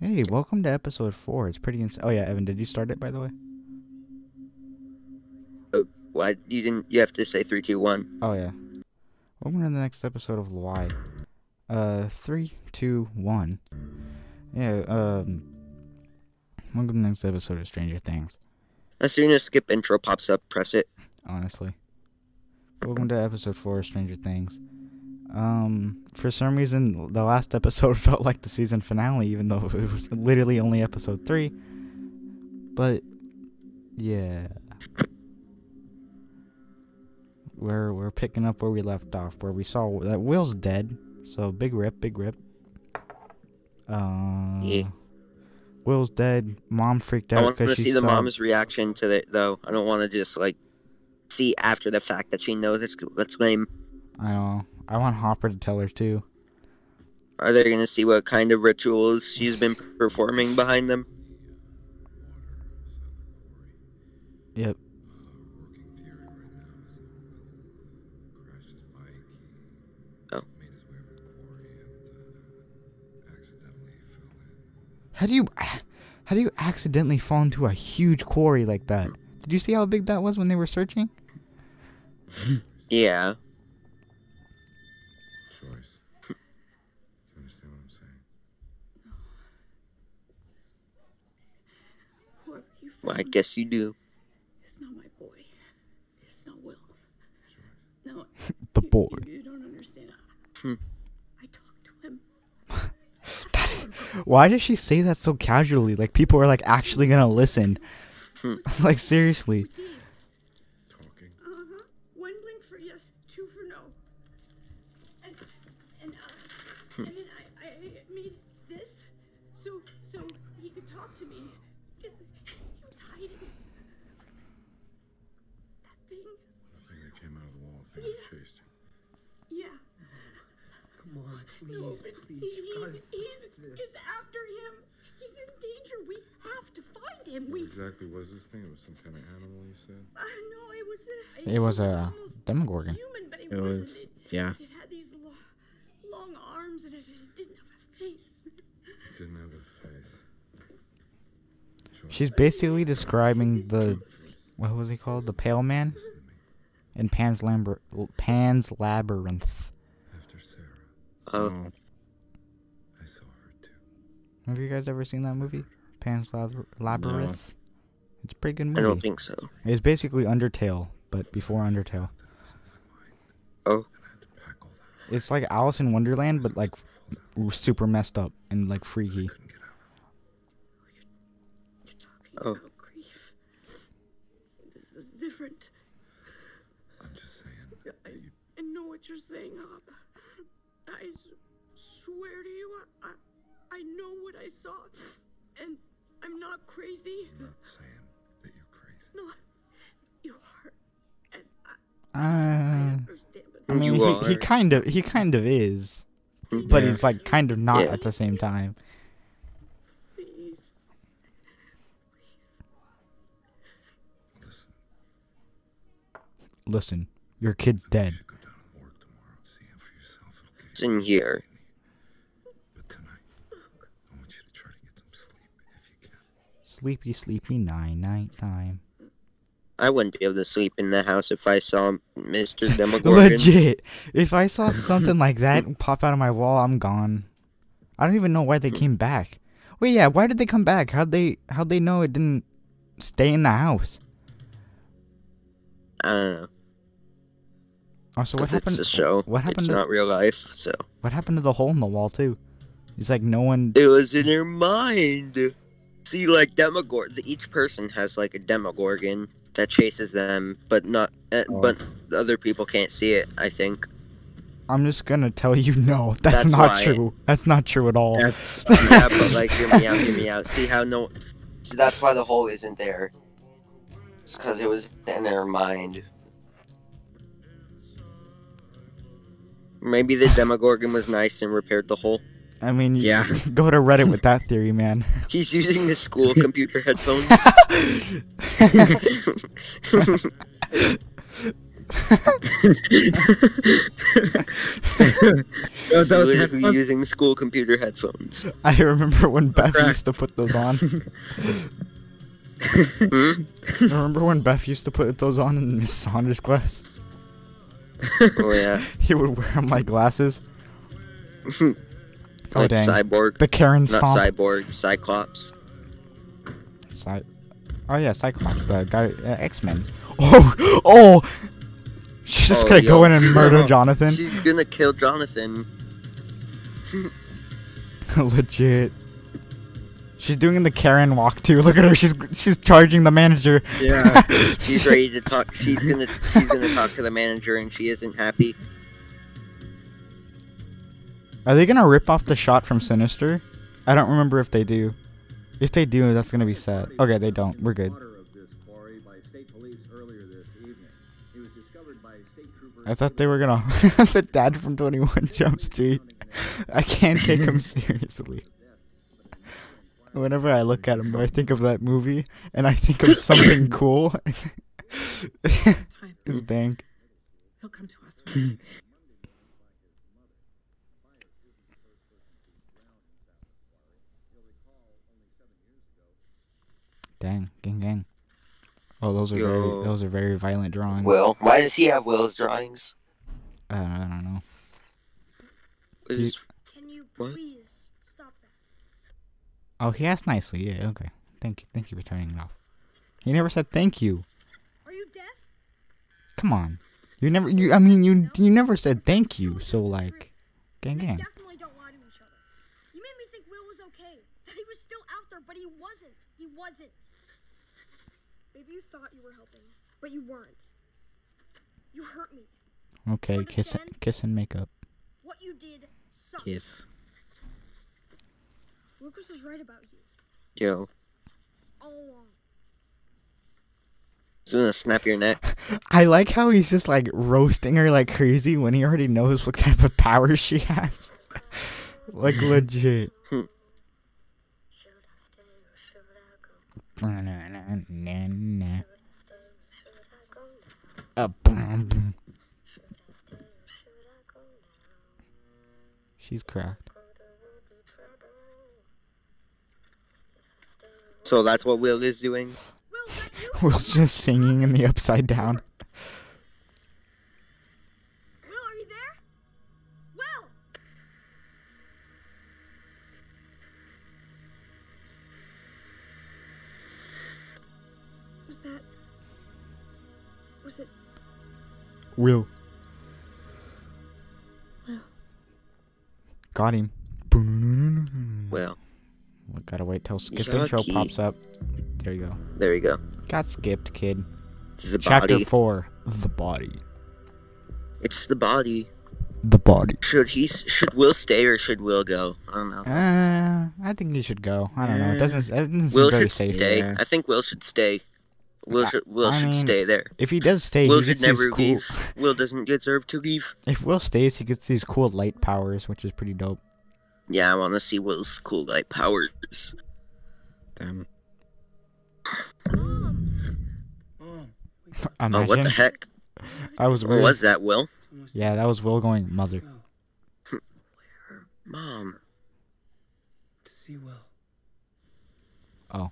Hey, welcome to episode four. It's pretty ins- Oh yeah, Evan, did you start it by the way? Oh why you didn't? You have to say three, two, one. Oh yeah. Welcome to the next episode of Why. Uh, three, two, one. Yeah. Um. Welcome to the next episode of Stranger Things. As soon as skip intro pops up, press it. Honestly. Welcome to episode four of Stranger Things. Um, for some reason, the last episode felt like the season finale, even though it was literally only episode three. But yeah, we're we're picking up where we left off, where we saw that Will's dead. So big rip, big rip. Uh, Yeah. Will's dead. Mom freaked out. I want to see the saw. mom's reaction to it, though. I don't want to just like see after the fact that she knows it's it's lame. I know. I want Hopper to tell her too. Are they gonna see what kind of rituals she's been performing behind them? Yep. Oh. How do you how do you accidentally fall into a huge quarry like that? Did you see how big that was when they were searching? Yeah. Choice. you understand what I'm saying? Whoever you Well, I guess you do. It's not my boy. It's not Will. No, The you- boy. You, you don't understand. Hmm. I talked to him. Why does she say that so casually? Like people are like actually gonna listen. Hmm. like seriously. Please. Talking. Uh-huh. One blink for yes, two for no. And and uh, and then I, I made this so so he could talk to me because he was hiding. That thing. The thing that came out of the wall, the thing that chased you. Yeah. Come on, No, please, but please, he, you've got to he's, stop he's, this. it's after him. He's in danger. We have to find him. What We. exactly was this thing? It was some kind of animal, you said? Uh, no, it was a. It was a almost Demogorgon. Human, but it, It wasn't. It, yeah. it had these lo- long arms and it, it didn't have a face. It didn't have a face. Choice. She's basically describing the what was he called? The Pale Man Listen to me. in Pan's Lambir- Pan's Labyrinth. After Oh, Oh, I saw her too. Have you guys ever seen that movie? Pan's Lab- Labyrinth. It's a pretty good movie. I don't think so. It's basically Undertale, but before Undertale. Oh, And I had to pack all that. It's like Alice in Wonderland, but like super messed up and like freaky. Couldn't get out. Oh. You're talking Oh. grief. This is different. I'm just saying. I, I know what you're saying, Hop. I s- swear to you, I, I know what I saw, and I'm not crazy. I'm not saying that you're crazy. No, you are, and I, Uh, I understand. But I mean, You he, he kind of he kind of is, but Yeah. he's like kind of not Yeah. at the same time. please, Listen, Listen, your kid's dead. If you can. Sleepy, sleepy, night, night time. I wouldn't be able to sleep in the house if I saw Mr. Demogorgon. Legit. If I saw something like that pop out of my wall, I'm gone. I don't even know why they came back. Wait, yeah, why did they come back? How'd they how'd they know it didn't stay in the house? I don't know. Also, what 'Cause happened? it's a show. What happened? It's to, not real life, so. What happened to the hole in the wall too? It's like no one. It was in her mind. See, like Demogorgons, each person has like a Demogorgon that chases them, but not, uh, Oh. but other people can't see it. I think. I'm just gonna tell you no. That's, That's not why- true. That's not true at all. that's yeah, but like, hear me out, hear me out. See how no. See, that's why the hole isn't there. It's because it was in her mind. Maybe the Demogorgon was nice and repaired the hole. I mean, Yeah. Go to Reddit with that theory, man. He's using the school computer headphones. Yo, So those headphones- using school computer headphones. I remember when Beth correct. used to put those on. Hmm? remember when Beth used to put those on in Miss Saunders' class? Oh yeah. He would wear my glasses. Oh like dang. cyborg. the Karen Not stomp. cyborg, cyclops. Cy- oh yeah, Cyclops, the guy, uh, X Men. Oh, oh! She's just Oh, gonna go in and murder Jonathan. She's gonna kill Jonathan. Legit. She's doing the Karen walk too. Look at her. She's she's charging the manager. Yeah. She's ready to talk. She's gonna she's gonna talk to the manager, and she isn't happy. Are they gonna rip off the shot from Sinister? I don't remember if they do. If they do, that's gonna be sad. Okay, they don't. We're good. I thought they were gonna the dad from Twenty One Jump Street. I can't take him seriously. Whenever I look at him, I think of that movie, and I think of something cool. Time. it's dank. He'll come to us. Dang, gang, gang. Oh, those are Yo. very those are very violent drawings. Will, why does he have Will's drawings? I don't, I don't know. Is- Can you What? Please stop that? Oh, he asked nicely. Yeah, okay. Thank you. Thank you for turning it off. He never said thank you. Are you deaf? Come on. You never. You. I mean, you. You never said thank you. So like, gang, They gang. definitely don't lie to each other. You made me think Will was okay. That he was still out there, but he wasn't. He wasn't. Maybe you thought you were helping, but you weren't. You hurt me. Okay, kiss, Understand? kiss and make up. What you did sucks. Kiss. Lucas is right about you Yo, all along. he's gonna snap your neck. I like how he's just like roasting her like crazy when he already knows what type of powers she has. like legit. Boom, boom. She's cracked. So that's what Will is doing. Will's just singing in the upside down. Gotta wait till skip intro pops up. There you go. there you go. Got skipped, kid. The Chapter body. four. The body. It's the body. The body. Should he? Should Will stay or should Will go? I don't know. Uh, I think he should go. I don't know. It doesn't. It doesn't Will should safe. stay. Yeah. I think Will should stay. Will I- should Will I should mean, stay there. If he does stay, Will he should gets these never cool. leave. Will doesn't deserve to leave. If Will stays, he gets these cool light powers, which is pretty dope. Yeah, I want to see Will's cool light powers. Damn. Mom! Oh, Imagine. Oh, what the heck? I was What weird. was that, Will? Yeah, that was Will going mother. Mom. to see Will. Oh,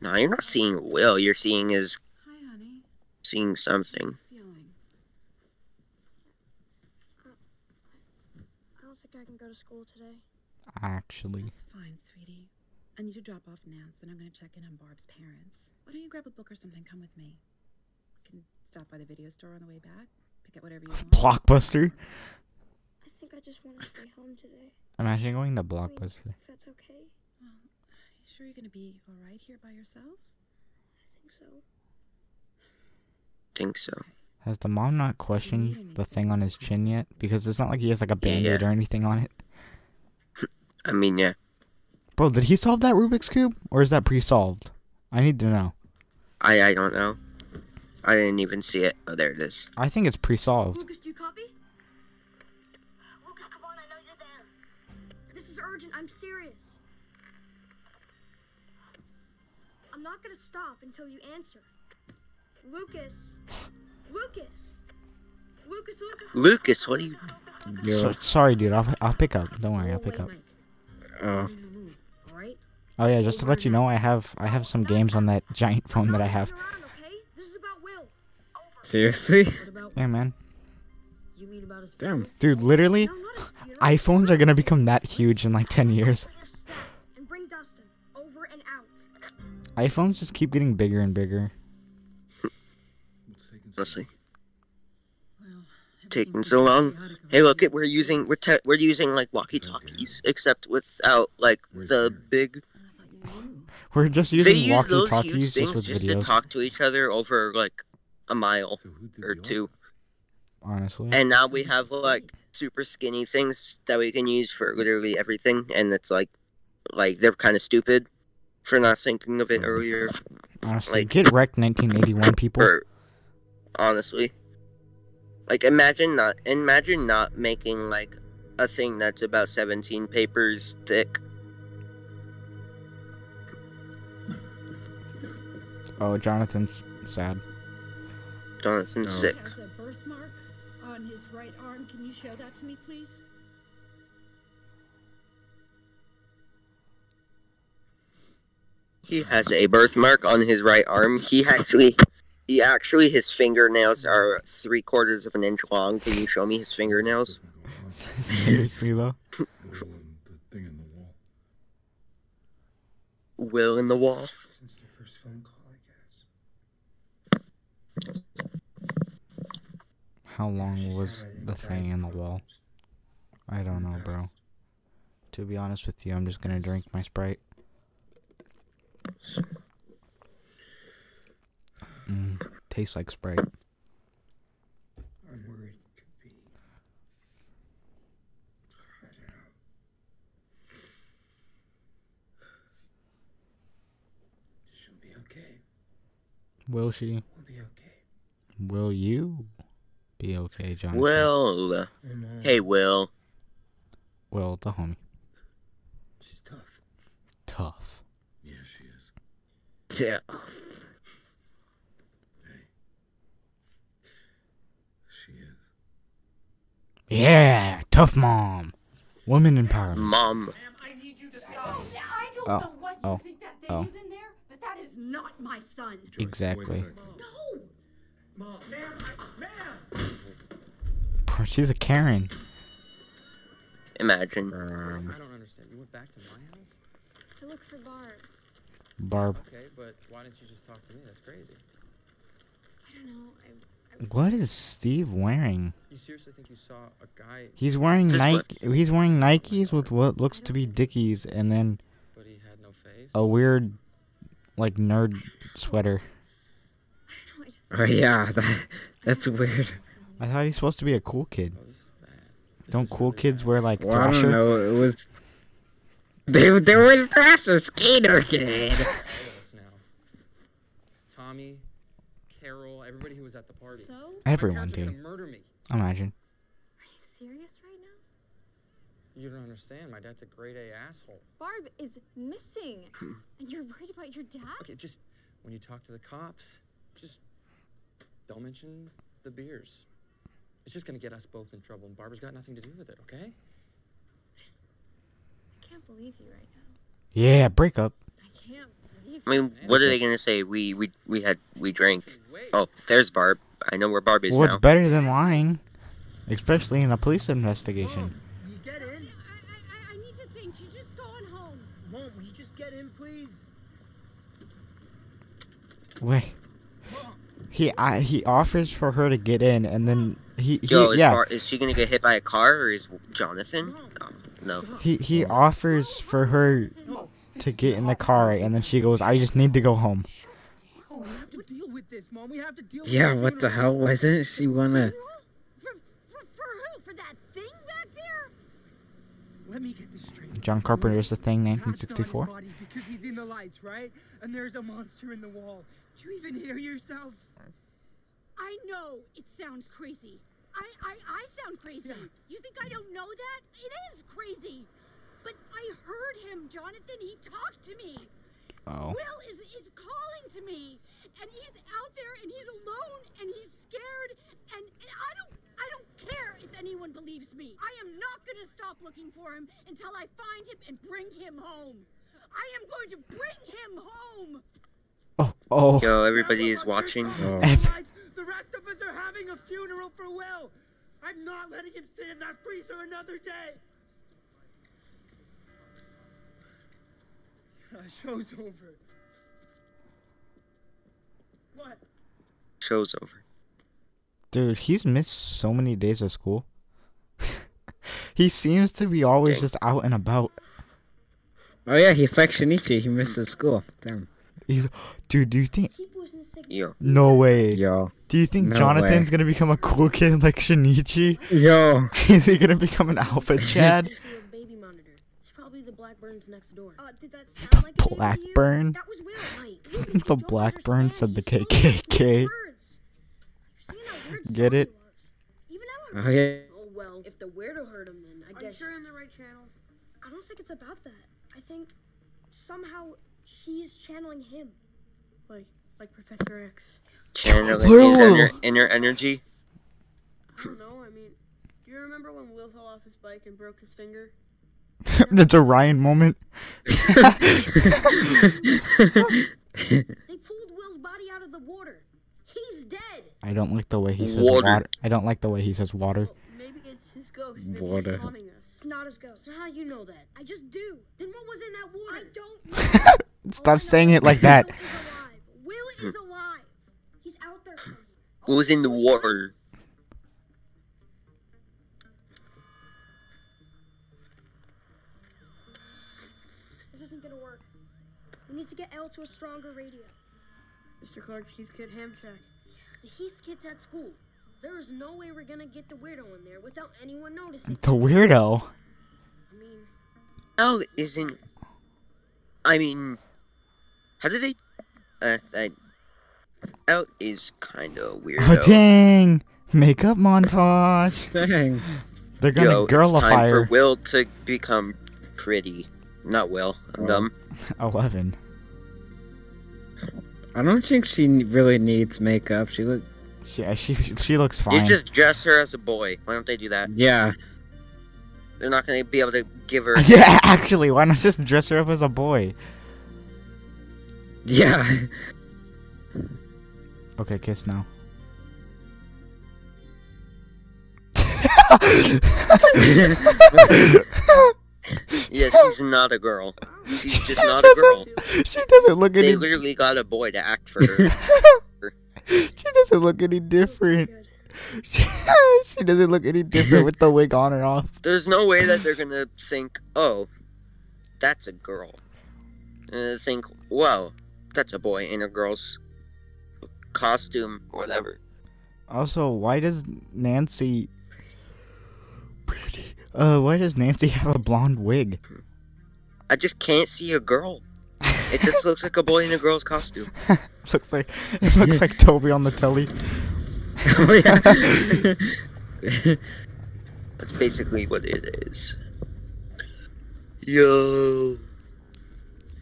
No, you're not seeing Will. You're seeing his Hi, honey. seeing something. I don't think I can go to school today. Actually, That's fine, sweetie. I need to drop off Nance, and I'm going to check in on Barb's parents. Why don't you grab a book or something? Come with me. We can stop by the video store on the way back. Pick up whatever you want. Blockbuster. I think I just want to stay home today. Imagine going to Wait, Blockbuster. If that's okay, Well, you sure you're going to be all right here by yourself? I think so. Think so. Has the mom not questioned the thing on his chin yet? Because it's not like he has like a Yeah, band-aid yeah. or anything on it. I mean, yeah. Bro, did he solve that Rubik's Cube? Or is that pre-solved? I need to know. I I don't know. I didn't even see it. Oh, there it is. I think it's pre-solved. Lucas, do you copy? Lucas, come on, I know you're there. This is urgent. I'm serious. I'm not gonna stop until you answer. Lucas. Lucas. Lucas, Lucas. Lucas, what are you? So, sorry, dude. I'll I'll pick up. Don't worry, I'll pick up. Oh. Oh yeah, just to let you know, I have I have some games on that giant phone that I have. Around, okay? This is about Will. Seriously? Yeah, man. you mean about his Damn. Dude, literally, No, not his funeral. iPhones are gonna become that huge in like 10 years. Put your step And bring Dustin over and out. iPhones just keep getting bigger and bigger. What's taking so Honestly, Well, taking so long. Hey, look here. it. We're using we're te- we're using like walkie-talkies, except without like Where's the Karen? big. I thought you knew. We're just They using use those walkie-talkies huge just things with just to talk to each other over like a mile So or two. Honestly. And now we have like super skinny things that we can use for literally everything, and it's like, like they're kind of stupid for not thinking of it earlier. Honestly, like- get wrecked 1981 people. Or honestly, like imagine not imagine not making like a thing that's about seventeen papers thick. Oh, Jonathan's sad. Jonathan's No. sick. Has a birthmark on his right arm. Can you show that to me, please? He has a birthmark on his right arm. He actually, he actually, his fingernails mm-hmm. are three quarters of an inch long. Can you show me his fingernails? Seriously though. Will the thing in the wall. Will in the wall. Since the first phone call, I guess. How long was the thing in the wall? I don't know, bro. To be honest with you, I'm just gonna drink my Sprite. Mm, tastes like Sprite. I'm worried it could be. I don't know. She'll be okay. Will she? We'll be okay. Will you be okay, John? Will. Hey, Will. Will, the homie. she's tough. Tough. Yeah, she is. Yeah. She is. Yeah, tough mom. Woman empowerment. Mom. I don't Oh, know what oh, you think that thing oh. is in there, but that is not my son. Joyce, Exactly. Wait a second. No. Mom. Bro, she's a Karen. Imagine. Um, I don't understand. You went back to my house? To look for Barb. Barb. Okay, but why didn't you just talk to me? That's crazy. I don't know. I, I was What is Steve wearing? You seriously think you saw a guy, He's wearing This what- Nike. He's wearing Nikes with what looks to be Dickies, and then but he had no face? a weird, like nerd sweater. I don't know. I just. oh yeah, that, that's weird. I thought he's supposed to be a cool kid. That was bad. This Don't cool really kids bad. wear like Well, I don't know. It was. They they were Thrasher skater kid. All of us now. Tommy, Carol, everybody who was at the party. So? Everyone, parents gonna dude. murder me. Imagine. Are you serious right now? You don't understand. My dad's a grade A asshole. Barb is missing. and you're worried about your dad? Okay, just when you talk to the cops, just don't mention the beers. It's just gonna get us both in trouble, and Barbara's got nothing to do with it, okay? I can't believe you right now. Yeah, break up. I can't believe I mean, what are they gonna say? We we we had we drank. Oh, there's Barb. I know where Barb is What's now. better than lying? Especially in a police investigation. You get in? I, I, I, I need to think. You're just going home. Mom, will you just get in, please? Wait. He I, he offers for her to get in, and then he, he Yo, is, yeah Bar- is she gonna get hit by a car or is Jonathan? Oh, no. he he offers for her to get in the car, and then she goes, "I just need to go home." Oh, we have to deal with this, Mom. We have to deal Yeah, what the hell? Wasn't she wanna? For, for, for who? For that thing back there? Let me get this straight. John Carpenter's The Thing, Hacked on his 1964. because he's in the lights, right? And there's a monster in the wall. Do you even hear yourself? I know it sounds crazy. I, I, I sound crazy. You think I don't know that? It is crazy. But I heard him, Jonathan. He talked to me. Oh, Will is, is calling to me. and he's out there and he's alone and he's scared and, and I don't I don't care if anyone believes me. I am not gonna stop looking for him until I find him and bring him home. I am going to bring him home. Oh, oh. Yo, everybody is watching. Oh. The rest of us are having a funeral for Will. I'm not letting him sit in that freezer another day. Uh, show's over. What? Show's over. Dude, he's missed so many days of school. he seems to be always Dang. just out and about. Oh yeah, he's like Shinichi. He misses school. Damn. He's, dude. Do you think? Keep losing his signal. Yo. No way. Yo. Do you think No Jonathan's way. gonna become a cool kid like Shinichi? Yo. Is he gonna become an alpha Chad? to a baby monitor. It's probably the Blackburns next door. Uh, did that sound The like a baby to you? Blackburn? That was Will. Mike, the Blackburn said the He slowly gets KKK. weird words. You're saying how weird Get it? was. Even Ella. Oh yeah. oh well, if the weirdo heard him, then I Are you guess. sure you're on the right channel? I don't think it's about that. I think somehow she's channeling him. Like, like Professor X. Channeling Blue. his inner, inner energy. I don't know. I mean, do you remember when Will fell off his bike and broke his finger? That's a Ryan moment. They pulled Will's body out of the water. He's dead. I don't like the way he says Water. water. I don't like the way he says water. Oh, maybe it's his ghost that Water. Us. It's not his ghost. How you know that? I just do. Then what was in that water? I don't know. All I Stop know saying it like that. Will is alive. Will is alive. He's out there. What was in the water? Need to get Elle to a stronger radio. Mr. Clarke's Heath Kit ham shack. The Heathkit's at school. There is no way we're gonna get the weirdo in there without anyone noticing. The weirdo. I mean, Oh, isn't. I mean, how do they? Uh, I. Out is kind of weird. Oh dang! Makeup montage. Dang. They're gonna Yo, girlify it's time for. Will to become pretty. Not Will. I'm Oh. dumb. Eleven. I don't think she really needs makeup. She looks. Yeah, uh, she she looks fine. You just dress her as a boy. Why don't they do that? Yeah. They're not gonna be able to give her. yeah, actually, why not just dress her up as a boy? Yeah. Okay, kiss now. Yeah, she's not a girl. She's just not a girl. she doesn't look They any. literally got a boy to act for her. she doesn't look any different. she doesn't look any different with the wig on or off. There's no way that they're gonna think, oh, that's a girl. And they think, whoa, that's a boy in a girl's costume, whatever. Also, why does Nancy? Pretty. Uh, why does Nancy have a blonde wig? I just can't see a girl. It just looks like a boy in a girl's costume. looks like it looks like Toby on the telly. oh yeah. That's basically what it is. Yo.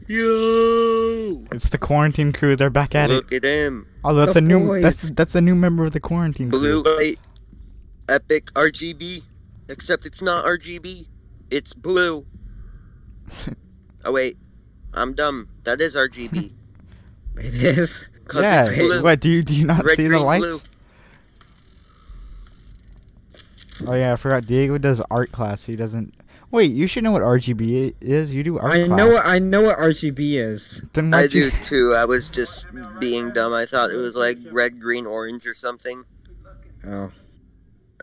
Yo. It's the quarantine crew. They're back at it. Look at him. Oh, that's The a new. boys. That's that's a new member of the quarantine crew. Blue crew. light. Epic RGB. Except it's not RGB. It's blue. oh wait. I'm dumb. That is RGB. it is. Cause Yeah. it's blue. What do you do you not Red, see the green, lights? blue. Oh yeah, I forgot. Diego does art class. He doesn't. Wait, you should know what RGB is. You do art I class. know. What, I know what RGB is. Then I do you- too. I was just being dumb. I thought it was like red, green, orange or something. Oh.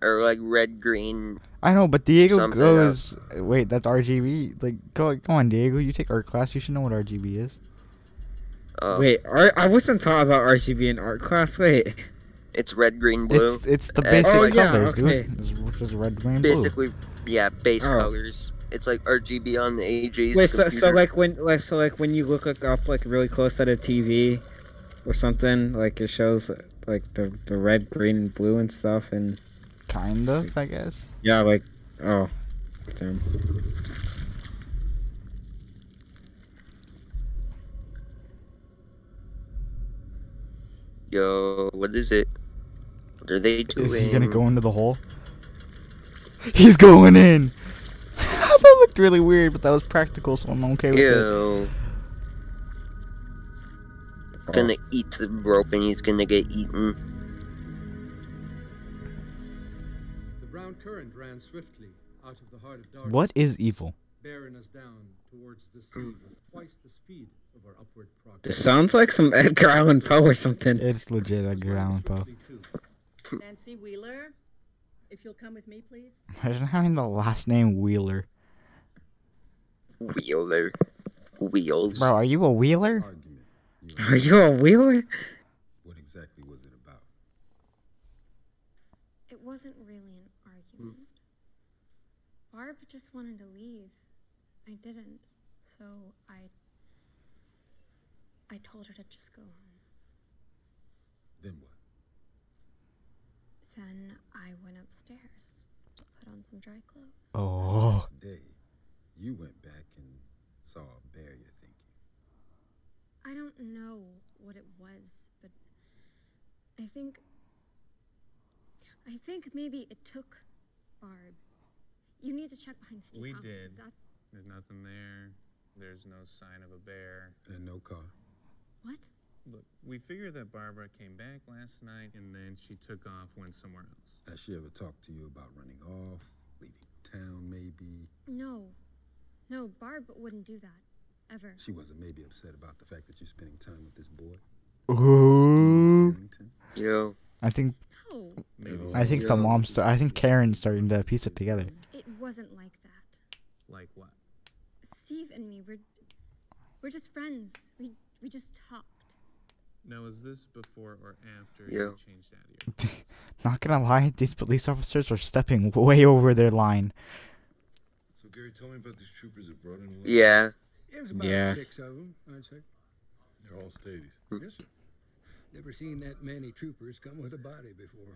Or like red, green. I know, but Diego Something goes. Wait, that's RGB. Like, go go on, Diego. You take art class. You should know what RGB is. Uh, Wait. R- I wasn't taught about RGB in art class. Wait. It's red, green, blue. It's it's the basic oh, yeah, colors, okay. dude. It's which is red, green, blue. Basically, yeah, base Oh. colors. It's like RGB on the AJ's Wait. So, computer. so like when like so like when you look like, up like really close at a TV or something like it shows like the the red, green, and blue and stuff and Kind of, I guess. yeah like oh. Damn. Yo, what is it? What are they doing? Is he gonna go into the hole? He's going in. that looked really weird, but that was practical, so I'm okay with it. Ew. Gonna eat the rope and he's gonna get eaten. Ran swiftly out of the heart of darkness. What is evil? Bearing us down towards the sea hmm. with twice the speed of our upward progress. This sounds like some Edgar Allan Poe or something. It's legit Edgar Allan Poe. Nancy Wheeler, if you'll come with me, please. Imagine having the last name Wheeler. Wheeler. Wheels. Bro, are you a Wheeler? Are you a wheeler? What exactly was it about? It wasn't really an argument. Barb just wanted to leave. I didn't. So I I told her to just go home. Then what? Then I went upstairs to put on some dry clothes. Oh. Next day, you went back and saw a bear you're thinking. I don't know what it was, but I think I think maybe it took Barb. You need to check behind Steve's We house. because did. That, There's nothing there. There's no sign of a bear. And no car. what? Look, we figured that Barbara came back last night and then she took off, went somewhere else. Has she ever talked to you about running off, leaving town maybe? No. No, Barb wouldn't do that. Ever. She wasn't maybe upset about the fact that you're spending time with this boy? Ooh. Yo. I think. No. I think the Yo. mom. St- I think Karen's starting to piece it together. It wasn't like that. Like what? Steve and me, we're we're just friends. We we just talked. Now, is this before or after Yeah. you changed out of your Not gonna lie, these police officers are stepping way over their line. So Gary, tell me about these troopers that brought in a Yeah. It was about Yeah. six of them, I'd say. They're all staties. Yes, sir. Never seen that many troopers come with a body before.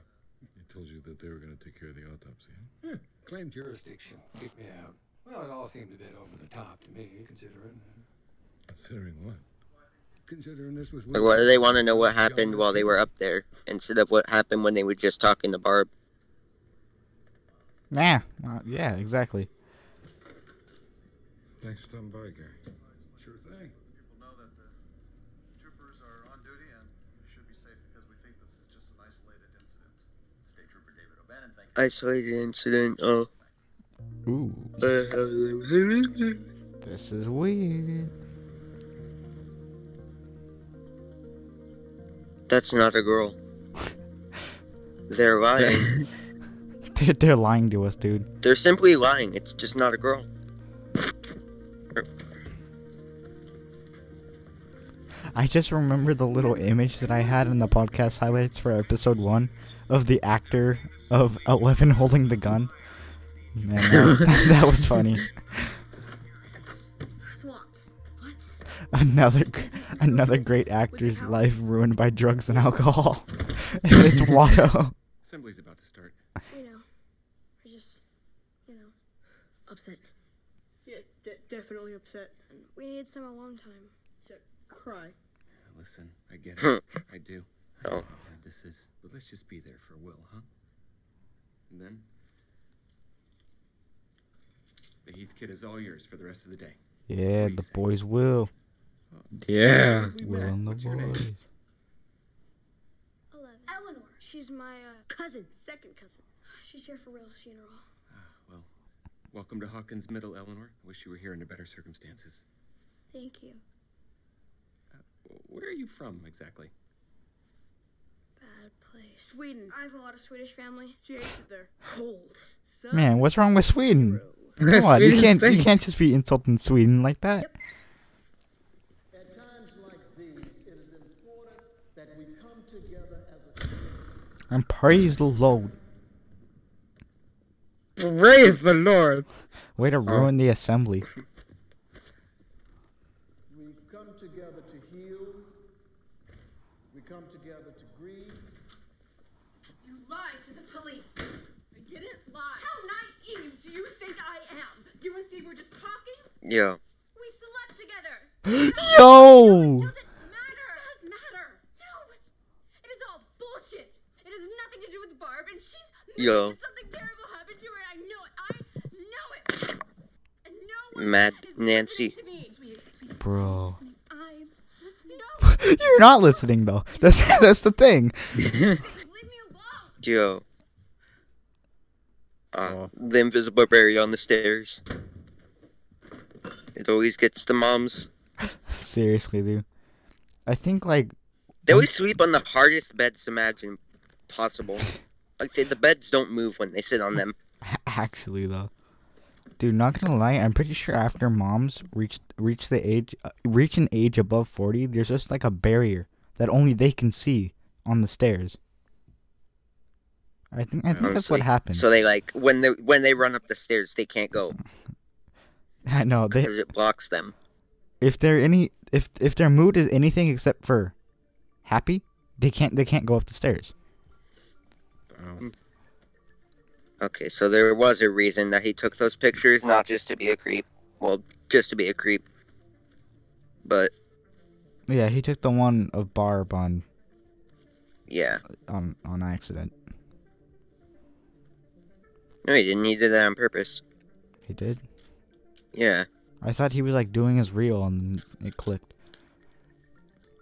They told you that they were going to take care of the autopsy. huh? Huh, claim jurisdiction. Kick me out. Well, it all seemed a bit over the top to me, considering Considering what? considering this was. Like, what do they want to know what happened while they were up there instead of what happened when they were just talking to Barb? Nah. uh, yeah, exactly. Thanks for stopping by, Gary. Sure thing. People know that the troopers are on duty and you should be safe because we think this is just an isolated incident. State Trooper David O'Bannon, thank you. Isolated incident. Oh. Ooh. This is weird. That's not a girl. They're lying. They're, they're lying to us, dude. They're simply lying. It's just not a girl. I just remember the little image that I had in the podcast highlights for episode one of the actor of Eleven holding the gun. And that was, that was funny. It's locked. What? Another another great actor's life ruined by drugs and alcohol. it's Watto. Assembly's about to start. You know, we're just, you know, Upset. Yeah, de- definitely upset. we needed some a long time. To cry. Listen, I get it. I do. I oh. know Oh. how hard this is. But let's just be there for Will, huh? And then. The Heathkit is all yours for the rest of the day. Yeah, the boys will. Uh, yeah. Will and the What's your name? boys. Eleven. Eleanor. She's my uh, Cousin. Second cousin. she's here for Will's funeral. Ah, well, welcome to Hawkins Middle, Eleanor. I wish you were here under better circumstances. Thank you. Uh, where are you from exactly? Bad place. Sweden. I have a lot of Swedish family. She hates it there. Cold. Man, what's wrong with Sweden? Come on, you can't you can't just be insulting Sweden like that. At times like these, it is important that we come together as a community. And praise the Lord. Praise the Lord. Way to oh. ruin the assembly. Yeah. We slept together. Yo. It doesn't matter. It does matter. No. It is all bullshit. It has nothing to do with Barb, and she's Yo. something terrible happened to her. I know it. I know it. And no one Nancy. To me. Bro. You're not listening though. That's that's the thing. Yo. Uh, the invisible barrier on the stairs. It always gets the moms. Seriously, dude. I think like They always sleep on the hardest beds imagine possible. Like they, the beds don't move when they sit on them. actually though. Dude, not gonna lie, I'm pretty sure after moms reach reach the age uh, reach an age above 40, there's just like a barrier that only they can see on the stairs. I think I think that's what happens. So they like when they when they run up the stairs, they can't go I know they because it blocks them. if they're any if if their mood is anything except for happy, they can't they can't go up the stairs. Oh. Okay, so there was a reason that he took those pictures, not just to be a creep. Well, just to be a creep. But Yeah, he took the one of Barb on yeah, on on accident. no, he didn't. He did that on purpose. He did. Yeah, I thought he was like doing his reel and it clicked.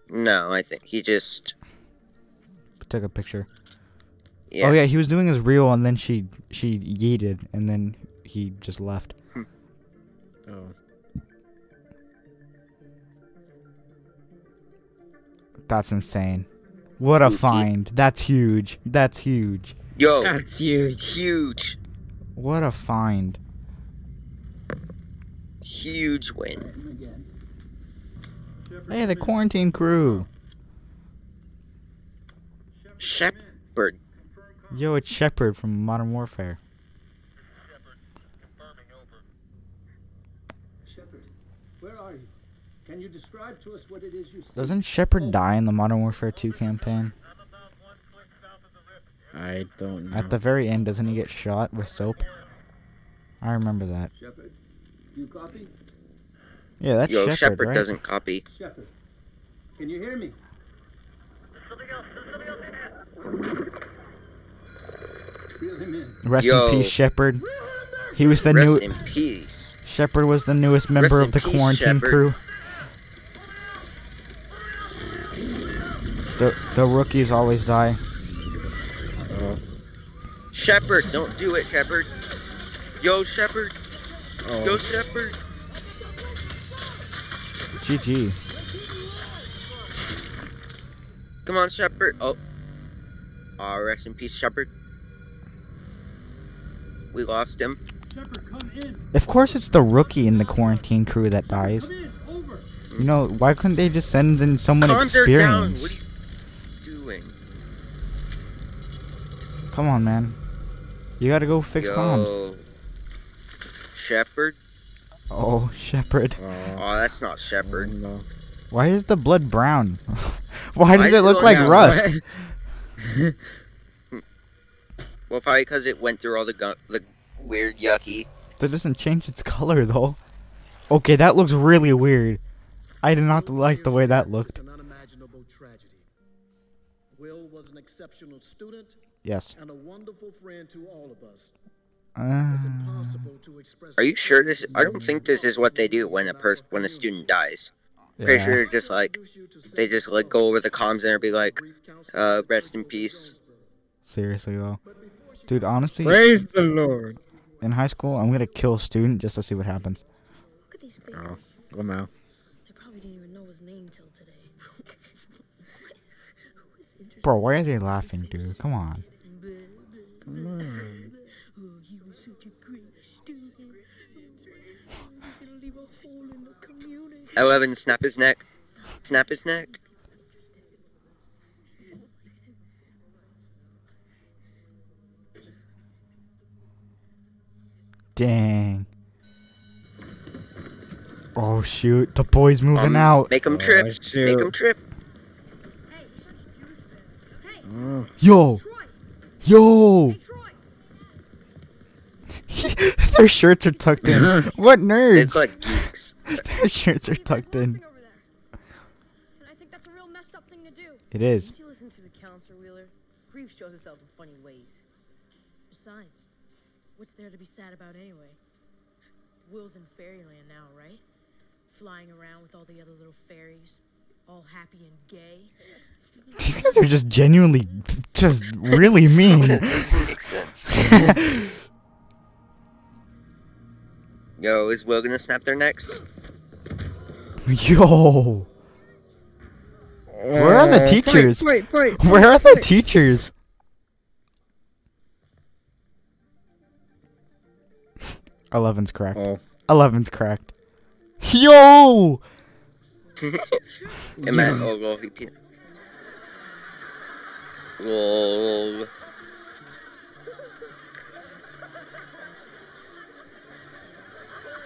no, I think he just Took a picture. yeah. Oh yeah, he was doing his reel and then she she yeeted and then he just left. Hmm. Oh. That's insane. What a find. That's huge. That's huge. Yo, That's huge. huge, What a find. Huge win. Hey, the quarantine crew. Shepard. Yo, it's Shepard from Modern Warfare. Shepard, where are you? Can you describe to us what it is you see? Doesn't Shepard die in the Modern Warfare 2 campaign? I don't know. At the very end, doesn't he get shot with soap? I remember that. Shepard, you copy? Yeah, that's Yo, Shepard, Shepherd right? doesn't copy. Shepard, can you hear me? Reel him in. Rest Yo. in peace, Shepard. He was the Rest new in peace. Shepard was the newest member in of the peace, quarantine Shepard. crew. The the rookies always die. Shepherd, don't do it, Shepherd. Yo, Shepherd. Oh. Yo, Shepherd. GG. Come on, Shepherd. Oh. Aw, rest in peace, Shepherd. We lost him. Shepard, come in. Of course, it's the rookie in the quarantine crew that dies. In. You know, why couldn't they just send in someone Comms are down. experienced? What are you doing? Come on, man. You gotta go fix comms. Yo. Shepherd? Oh, Shepard. Oh, that's not Shepherd. Oh, no. Why is the blood brown? Why does Why it is look like rust? Well, probably because it went through all the gu- the weird yucky. That doesn't change its color though. Okay, that looks really weird. I did not like the way that looked. An unimaginable tragedy. Will was an exceptional student Yes. and a wonderful friend to all of us. Uh, It's impossible to express Are you sure this? I don't think this is what they do when a person when a student dies. Pretty sure they're just like they just like go over the comms and be like, uh, rest in peace. seriously though. Dude, honestly, Praise the Lord. in high school, I'm gonna kill a student just to see what happens. Look at these Oh, fingers. Lamau. They probably didn't even know his name till today. Bro, why are they laughing, dude? Come on. Come on. Oh, he was such a great student. He's gonna leave a hole in the community. Eleven, snap his neck. Snap his neck. Dang. Oh shoot, the boy's moving Um, out. Make him Oh, trip. Make him trip. Oh. Yo, yo. Their shirts are tucked in. What nerds? It's like geeks. Their shirts are tucked in. And I think that's a real messed up thing to do. It is. Did you listen to the counselor, Wheeler? Grief shows itself in funny ways. Besides, what's there to be sad about anyway? Will's in fairyland now, right? Flying around with all the other little fairies, all happy and gay. These guys are just genuinely, just really mean. That doesn't make sense. Yo, is Will gonna snap their necks? Yo. Where are the Uh, teachers? Wait, wait, wait. Where are the teachers? Eleven's cracked. Oh. Eleven's cracked. Yo! Am I? Oh, lol, he pe- Lol.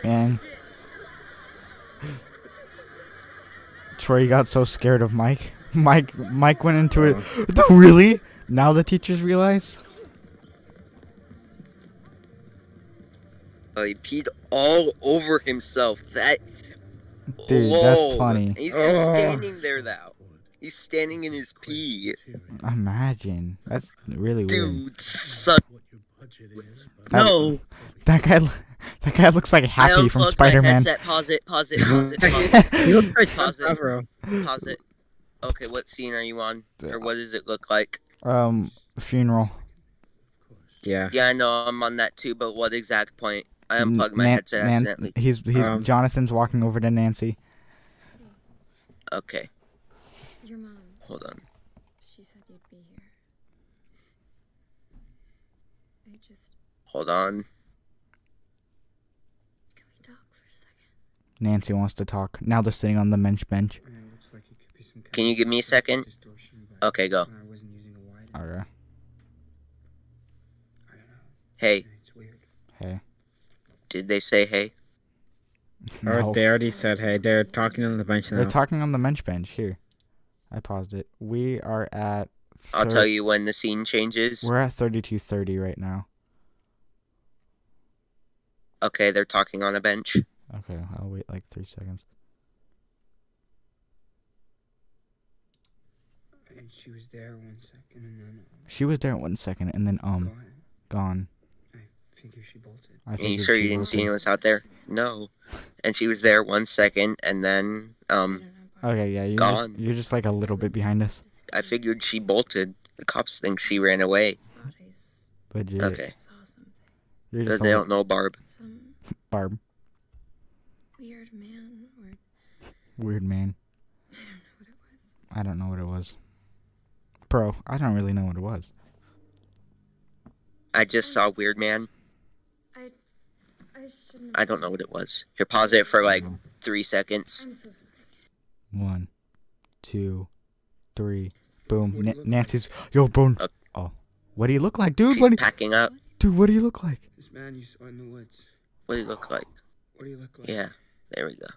Man. Troy got so scared of Mike. Mike Mike went into it. Really? Now the teachers realize? Uh, he peed all over himself. That. Dude, that's funny. He's just Oh. standing there now. He's standing in his pee. Imagine. That's really weird. Dude, suck. That- No. That guy that guy looks like I Happy from Spider-Man. headset. Pause it. Pause it. Pause it. Pause it. You look like pause it. Favreau. Pause it. Okay, what scene are you on, or what does it look like? Um funeral. Yeah. Yeah, I know I'm on that too, but what exact point? I unplugged my Nan- headset Nan- accidentally. He's he's Um, Jonathan's walking over to Nancy. Okay, Your mom. hold on. She said you'd be here. I just. Hold on. Can we talk for a second? Nancy wants to talk. Now they're sitting on the bench bench. Can you give me a second? Okay, go. Okay. Hey. Hey. Did they say hey? Or No. Oh, they already said, hey, they're talking on the bench now. They're talking on the bench bench here. I paused it. We are at I'll tell you when the scene changes. We're at 3230 right now. Okay, they're talking on a bench. Okay, I'll wait like 3 seconds. And she was there one second, and then She was there one second and then um gone. I figure she bolted. I Are you sure you didn't see bolted. anyone else out there? No. And she was there one second, and then um, Okay, yeah, you're Gone. just, you're just like a little bit behind us. I figured she bolted. The cops think she ran away. Legit. Okay. Because they don't know Barb. Barb. Weird man or Weird man. I don't know what it was. I don't know what it was. Bro, I don't really know what it was. I just saw Weird Man. I. I shouldn't. I don't know what it was. Here, pause it for like mm-hmm. three seconds. I'm so sorry. One, two, three, boom. Na- Nancy's. Yo, bro. Uh, oh. What do you look like, dude? She's What do you, packing up. dude, what do you look like? This man you saw in the woods. What do you look like? What do you look like? Yeah, there we go.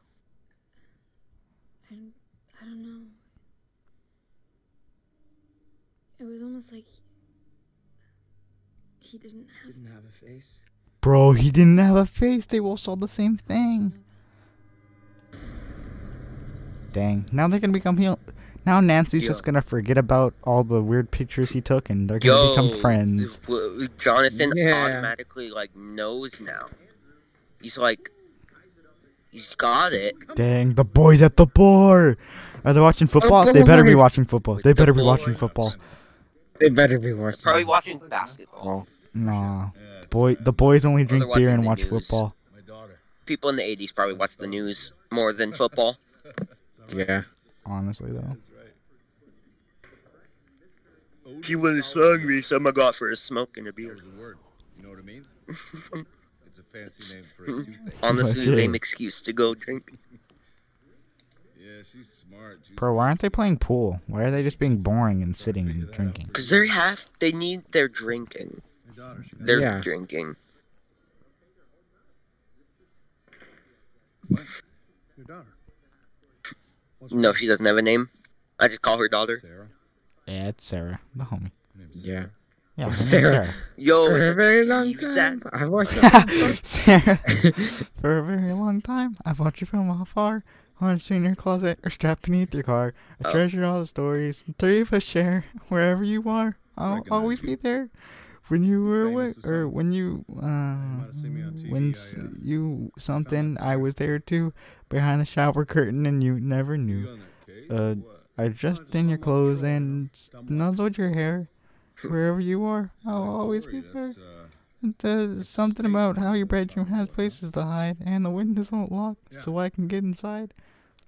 I don't, I don't know. It was almost like he didn't have. Didn't have a face. Bro, he didn't have a face. They all saw the same thing. Dang. Now they're gonna become heal. Now Nancy's Yo. just gonna forget about all the weird pictures he took, and they're gonna Yo, become friends. Jonathan Yeah. automatically like knows now. He's like, he's got it. Dang, the boys at the bar. Are they watching football? They better be watching football. They better be watching football. They better be watching. Probably watching basketball. Nah. Boy, the boys only drink beer and watch news. football. People in the '80s probably watch the news more than football. Yeah. Honestly, though. He was hungry. Someone got for a smoke and a beer. You know what I mean? it's a fancy name for a. Hmm. Honestly, Legit. lame excuse to go drink. Yeah, she's smart. She's Bro, why aren't they playing pool? Why are they just being boring and sitting and drinking? Cause they have, they need their drinking. They're Yeah. drinking. Your daughter. No, she doesn't have a name. I just call her daughter. Yeah, it's Sarah, the homie. Yeah. Yeah, her name's Sarah. Yo, For a very it long time. that- I watched that. Sarah, for a very long time, I've watched you from afar. Hunched in your closet or strapped beneath your car. I Oh. treasure all the stories the three of us share. Wherever you are, I'll always be there. when you were away, or when you, uh, when s- you something, I was there too, behind the shower curtain, and you never knew. Uh, I dressed in your clothes and nuzzled your hair, wherever you are. I'll always be there. Uh, There's something about how your bedroom has places to hide, and the windows won't lock, so I can get inside.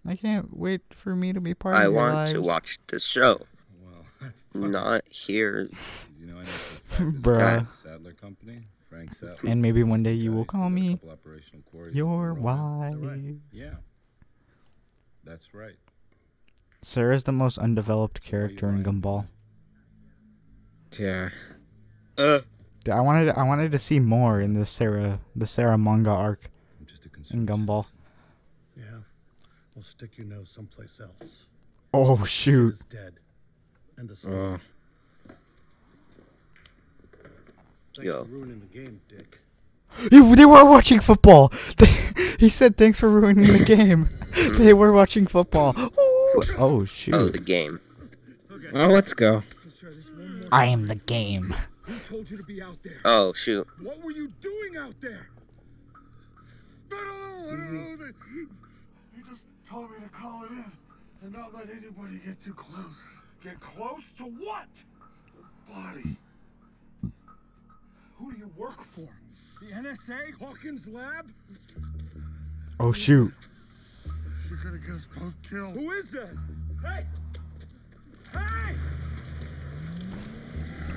I can't wait for me to be part I of your I want lives. to watch the show. Not here. You know, I know for a fact that Bruh. Sadler Company, Frank Sadler. And maybe one day you will call me couple operational quarries your over Rome. wife. Yeah. That's right. Sarah's the most undeveloped character in Gumball. Yeah. Uh. I wanted I wanted to see more in the Sarah the Sarah manga arc in Gumball. Yeah. We'll stick your nose someplace else. Oh shoot! Is dead. End of Oh. story. Thanks Yo. for ruining the game, Dick. They they were watching football. he said, "Thanks for ruining the game." they were watching football. Ooh. Oh shoot! Oh, the game. Oh, let's go. I am the game. Who told you to be out there? Oh shoot. What were you doing out there? Oh, I don't know. I don't know. They, he just told me to call it in and not let anybody get too close. Get close to what? The body. Who do you work for? The NSA? Hawkins Lab? Oh shoot! You're gonna get us both killed. Who is that? Hey! Hey!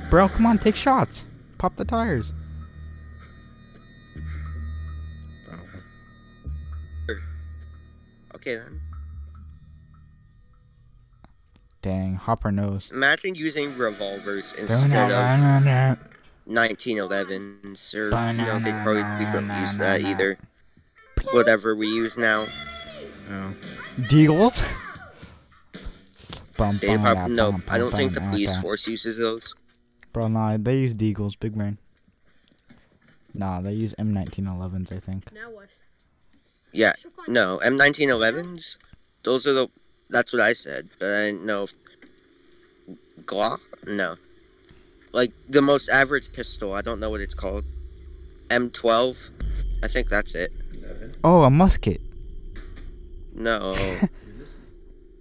Bro, come on, take shots. Pop the tires. Okay then. Dang, Hopper knows. Imagine using revolvers instead of 1911s, or you know, they probably we don't use that either. Whatever we use now. Oh. Deagles. Bum, They bum, prob- da, no, bum, I don't bum, think the police da. force uses those. Bro, nah, they use Deagles, big brain. Nah, they use M1911s, I think. Now what? Yeah, no, M1911s. Those are the. That's what I said, but I didn't know if. Glock? No. Like the most average pistol. I don't know what it's called. M12. I think that's it. Oh, a musket. No.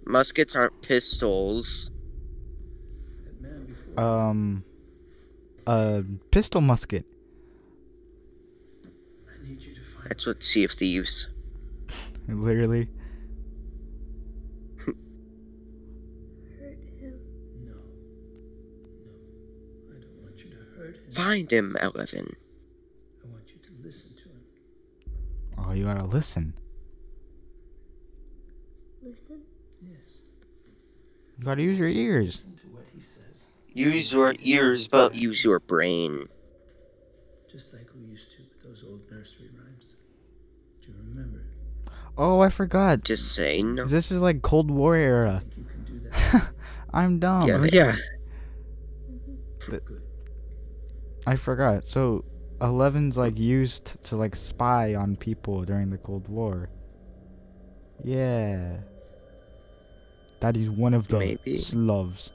Muskets aren't pistols. Um, a pistol musket. That's what Sea of Thieves. Literally. Hurt him. Find him, Eleven. I want you to listen to him. Oh, you gotta. Listen. Yes. You gotta use your ears. To what he says. Use your ears, but use your brain. Just like we used to with those old nursery rhymes. Do you remember? Oh, I forgot. Just say no. This is like Cold War era. I'm dumb. Yeah, yeah. Th- I forgot. So, Eleven's like used to like spy on people during the Cold War. Yeah. That is one of the Maybe. Slavs.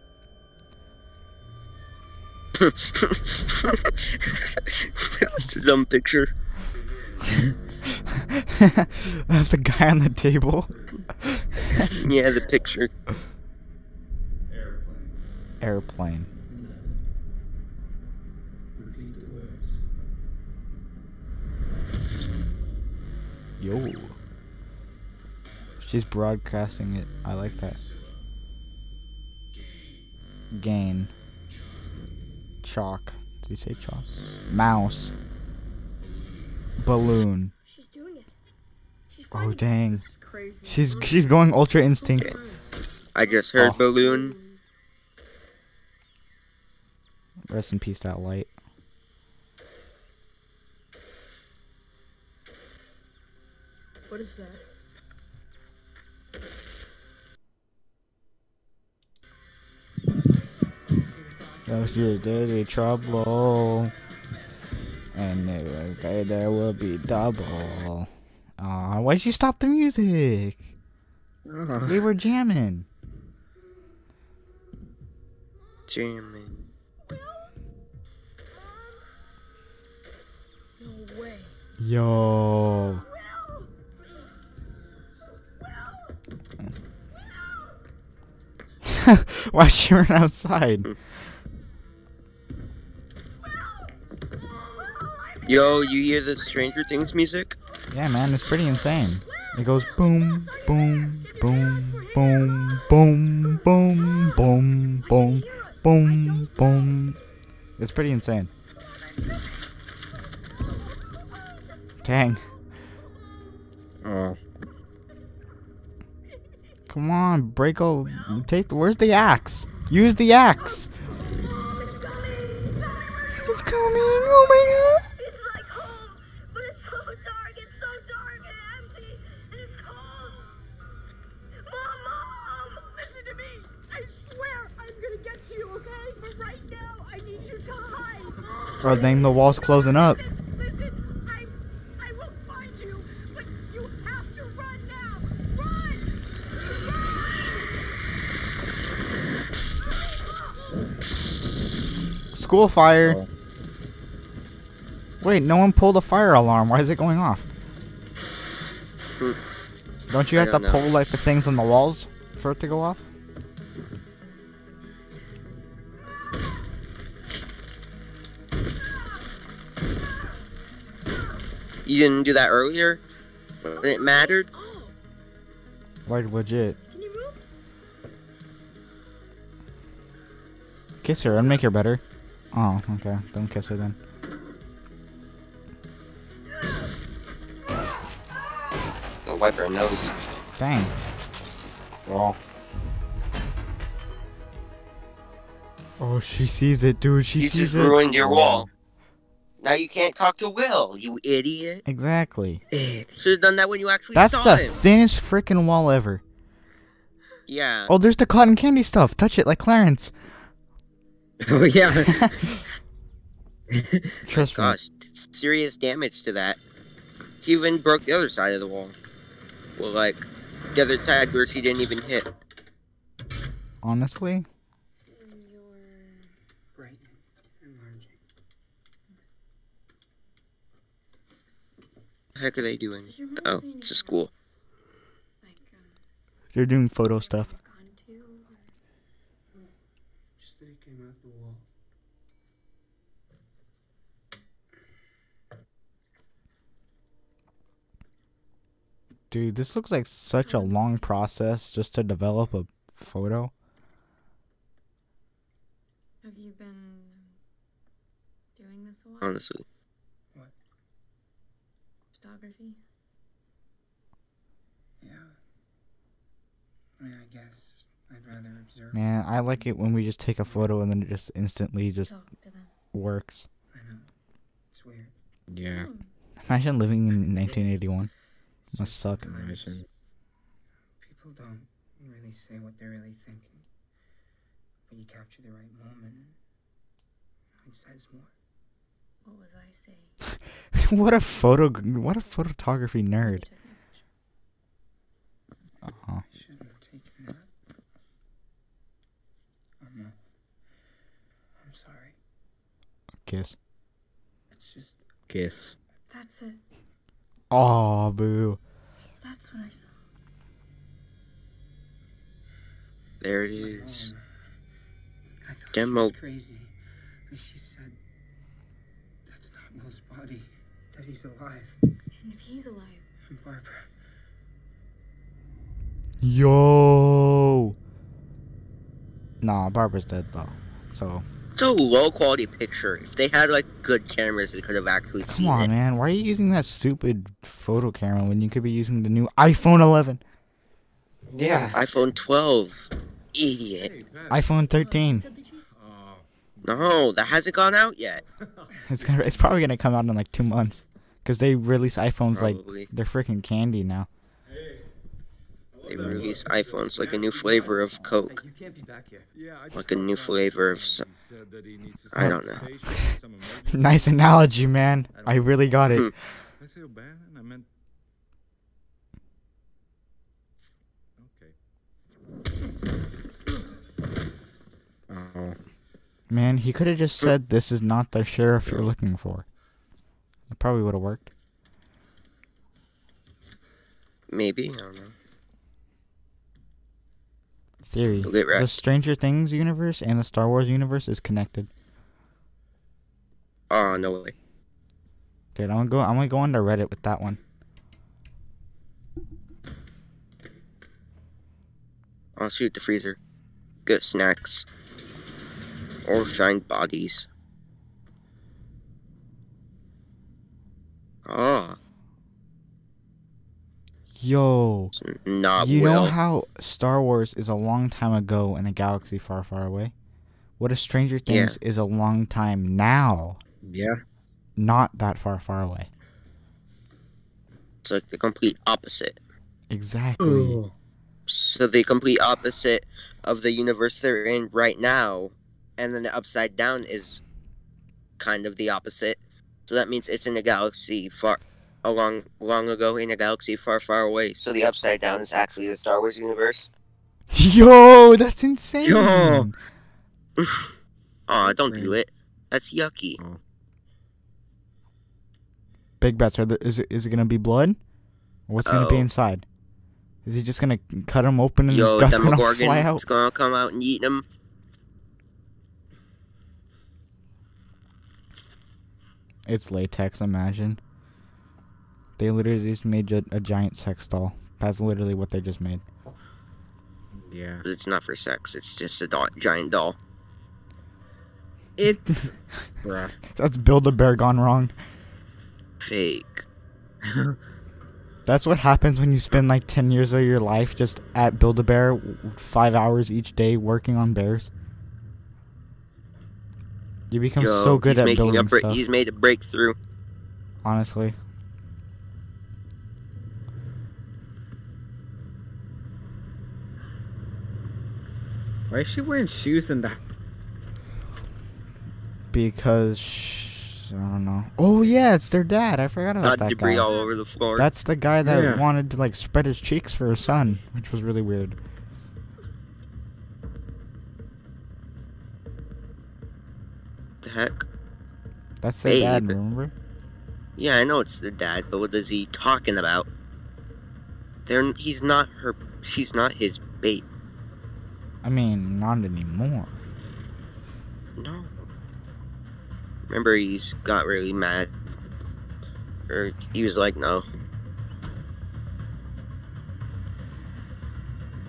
That's a dumb picture. of the guy on the table. Yeah, the picture. Airplane. Repeat the words. Yo. She's broadcasting it. I like that. Gain. Chalk. Did you say chalk? Mouse. Balloon. She's doing it. She's Oh dang. She's she's going ultra instinct. I just heard Oh. balloon. Rest in peace that light. What is that? Just dirty trouble. And okay, there will be double. Aw, why'd you stop the music? Oh. We were jamming. Jamming. Yo. Why she run outside? Yo, you hear the Stranger Things music? Yeah, man, it's pretty insane. It goes boom, boom, boom, boom, boom, boom, boom, boom, boom, boom. It's pretty insane. Dang. Oh. Come on, Breako. Take the. Where's the axe? Use the axe. It's coming. Oh my god. Hide. Oh, dang, the wall's closing up. Listen, I, I will find you, but you have to run now. Run! School fire. Oh. Wait, no one pulled a fire alarm. Why is it going off? Hmm. Don't you I have don't to know. pull like the things on the walls for it to go off? You didn't do that earlier? When it mattered? Like legit. Kiss her and make her better. Oh, okay. Don't kiss her then. Go wipe her nose. Dang. Well. Oh, she sees it, dude. She You sees just it. ruined your wall. Now you can't talk to Will, you idiot. Exactly. Should have done that when you actually That's saw the thinnest freaking wall ever. yeah. Oh, there's the cotton candy stuff. Touch it like Clarence. Oh yeah. Trust me. Gosh, serious damage to that. He even broke the other side of the wall. Well, like, the other side where she didn't even hit. Honestly, heck are they doing? Oh, it's a school. Um, they're doing photo stuff. Just that it came out the wall. Dude, this looks like such a long process just to develop a photo. Have you been doing this a lot? Honestly. Photography? Yeah. I mean, I guess I'd rather observe. Man, I like it when we just take a photo and then it just instantly just works. I know. It's weird. Yeah. Imagine living in 1981. Must suck. Imagine. People don't really say what they're really thinking. But you capture the right moment. It says more. What was I saying? what a photo! What a photography nerd. Shouldn't have taken that. I'm, uh, sorry. Kiss. It's just Kiss. That's it. Oh, boo. That's what I saw. There it is. I thought Demo. she was crazy. She said that's not Will's body. That he's alive. And if he's alive, And Barbara. Yo. Nah, Barbara's dead though. So It's a low quality picture. If they had like good cameras, they could have actually come seen on, it. man. Why are you using that stupid photo camera when you could be using the new iPhone 11, Yeah. iPhone 12. Idiot. iPhone 13? No, that hasn't gone out yet. It's gonna. It's probably gonna come out in like two months, cause they release iPhones Probably. like they're freaking candy now. They release iPhones like a new flavor of Coke. You can't be back here. Like a new flavor of some. I don't know. nice analogy, man. I really got it. Hmm. I say bad, and I meant. Oh. Man, he could have just said, "This is not the sheriff you're hmm. looking for." It probably would have worked. Maybe I don't know. Theory: The Stranger Things universe and the Star Wars universe is connected. Oh no way. Dude, I'm gonna go. I'm gonna go onto Reddit with that one. I'll shoot the freezer. Get snacks. Or find bodies. Oh, Yo, not you well. know how Star Wars is a long time ago in a galaxy far, far away? What if Stranger Yeah. Things is a long time now, Yeah. not that far, far away? It's like the complete opposite. Exactly. So the complete opposite of the universe they're in right now, and then the upside down is kind of the opposite. So that means it's in a galaxy far, a long, long ago in a galaxy far, far away. So the upside down is actually the Star Wars universe. Yo, that's insane. Yo. Aw, don't do it. That's yucky. Oh. Big bets. Are the, is it is it gonna be blood? Or what's gonna be Oh. inside? Is he just gonna cut him open and Yo, his gut's gonna fly Demogorgon out? is gonna come out and eat him. It's latex. Imagine. They literally just made a, a giant sex doll. That's literally what they just made. Yeah. But it's not for sex. It's just a doll, giant doll. It's. Bruh. That's Build a Bear gone wrong. Fake. That's what happens when you spend like 10 years of your life just at Build a Bear, five hours each day working on bears. You become Yo, so good he's at making building a bre- stuff. He's made a breakthrough. Honestly. Why is she wearing shoes in that? Because sh- I don't know. Oh yeah, it's their dad. I forgot about Got that debris guy. all over the floor. That's the guy that Yeah. wanted to like spread his cheeks for his son, which was really weird. The heck. That's their dad, remember? Yeah, I know it's the dad, but what is he talking about? They're, he's not her. She's not his babe. I mean, not anymore. No. Remember, he's got really mad. Or he was like, no.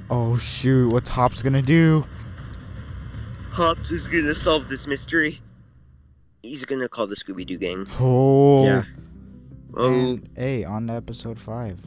Oh shoot, what's Hops gonna do? Hops is gonna solve this mystery. He's gonna call the Scooby Doo gang. Oh. Yeah. Oh, And, hey, on to episode five.